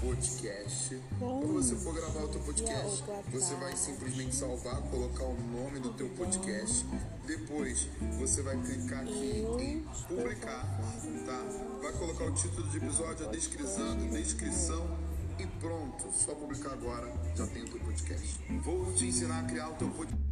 podcast. Quando você for gravar o teu podcast, você vai simplesmente salvar, colocar o nome do teu podcast. Depois você vai clicar aqui em publicar, tá? Vai colocar o título do episódio, a descrição, descrição e pronto. Só publicar agora, já tem o teu podcast. Vou te ensinar a criar o teu podcast.